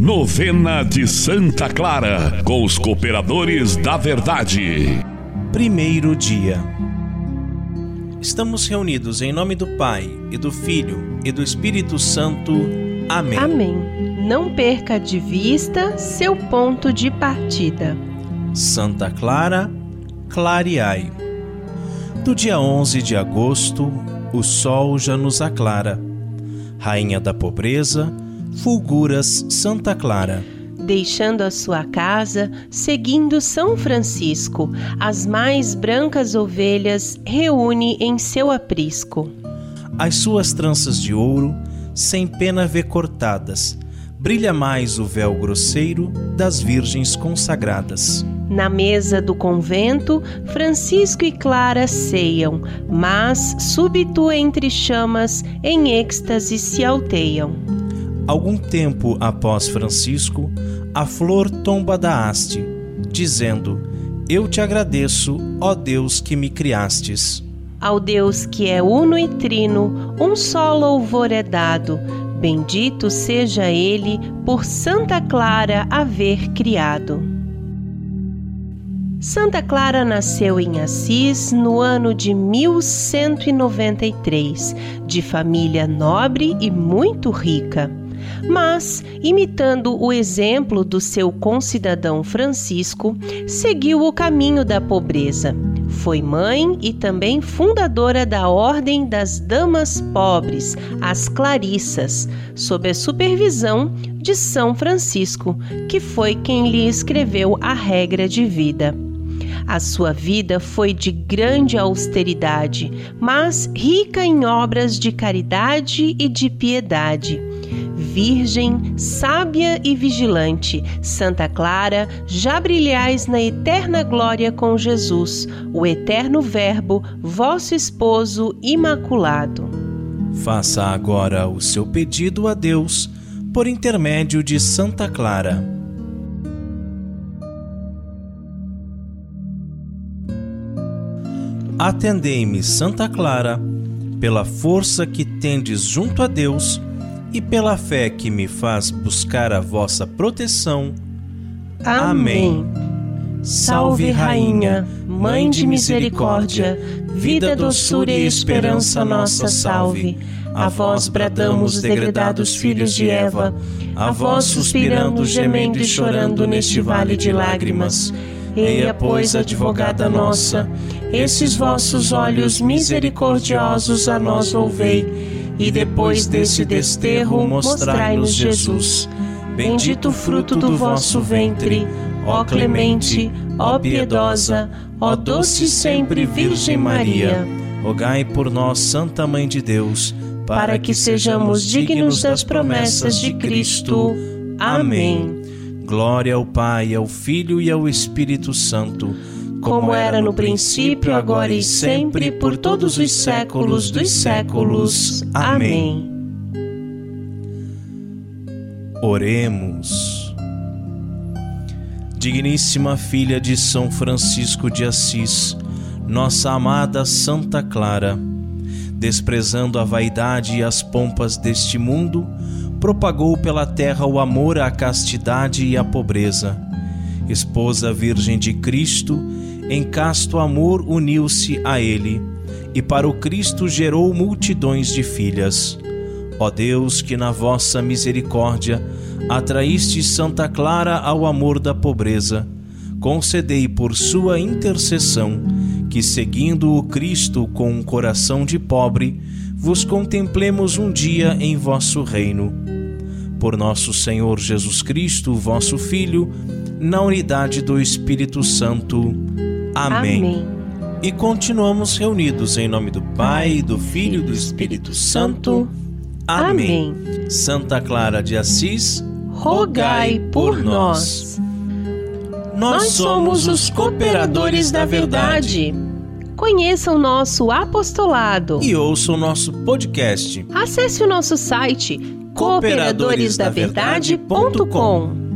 Novena de Santa Clara, com os cooperadores da verdade. Primeiro dia. Estamos reunidos em nome do Pai, e do Filho, e do Espírito Santo. Amém. Amém. Não perca de vista seu ponto de partida. Santa Clara, clareai. Do dia 11 de agosto, o sol já nos aclara. Rainha da pobreza, fulguras Santa Clara. Deixando a sua casa, seguindo São Francisco, as mais brancas ovelhas reúne em seu aprisco. As suas tranças de ouro, sem pena vê cortadas, brilha mais o véu grosseiro das virgens consagradas. Na mesa do convento, Francisco e Clara ceiam, mas, súbito entre chamas, em êxtase se alteiam. Algum tempo após Francisco, a flor tomba da haste, dizendo: Eu te agradeço, ó Deus que me criastes. Ao Deus que é uno e trino, um só louvor é dado. Bendito seja ele por Santa Clara haver criado. Santa Clara nasceu em Assis no ano de 1193, de família nobre e muito rica. Mas, imitando o exemplo do seu concidadão Francisco, seguiu o caminho da pobreza. Foi mãe e também fundadora da Ordem das Damas Pobres, as Clarissas, sob a supervisão de São Francisco, que foi quem lhe escreveu a regra de vida. A sua vida foi de grande austeridade, mas rica em obras de caridade e de piedade. Virgem, sábia e vigilante, Santa Clara, já brilhais na eterna glória com Jesus, o eterno Verbo, vosso esposo imaculado. Faça agora o seu pedido a Deus por intermédio de Santa Clara. Atendei-me, Santa Clara, pela força que tendes junto a Deus e pela fé que me faz buscar a vossa proteção. Amém. Salve, Rainha, Mãe de misericórdia, vida, doçura e esperança nossa, salve. A vós bradamos, degredados filhos de Eva, a vós suspirando, gemendo e chorando neste vale de lágrimas. Eia, pois, advogada nossa, esses vossos olhos misericordiosos a nós volvei, e depois desse desterro mostrai-nos Jesus. Bendito fruto do vosso ventre, ó clemente, ó piedosa, ó doce sempre Virgem Maria. Rogai por nós, Santa Mãe de Deus, para que sejamos dignos das promessas de Cristo. Amém. Glória ao Pai, ao Filho e ao Espírito Santo, como era no princípio, agora e sempre, por todos os séculos dos séculos. Amém. Oremos. Digníssima filha de São Francisco de Assis, nossa amada Santa Clara, desprezando a vaidade e as pompas deste mundo, propagou pela terra o amor à castidade e à pobreza. Esposa Virgem de Cristo, em casto amor uniu-se a ele, e para o Cristo gerou multidões de filhas. Ó Deus, que na vossa misericórdia atraíste Santa Clara ao amor da pobreza, concedei por sua intercessão que, seguindo o Cristo com um coração de pobre, vos contemplemos um dia em vosso reino. Por nosso Senhor Jesus Cristo, vosso Filho, na unidade do Espírito Santo. Amém. Amém. E continuamos reunidos em nome do Pai, do Filho e do Espírito Santo. Amém. Santa Clara de Assis, rogai por nós. Nós somos os cooperadores da verdade. Conheça o nosso apostolado e ouça o nosso podcast. Acesse o nosso site cooperadoresdaverdade.com.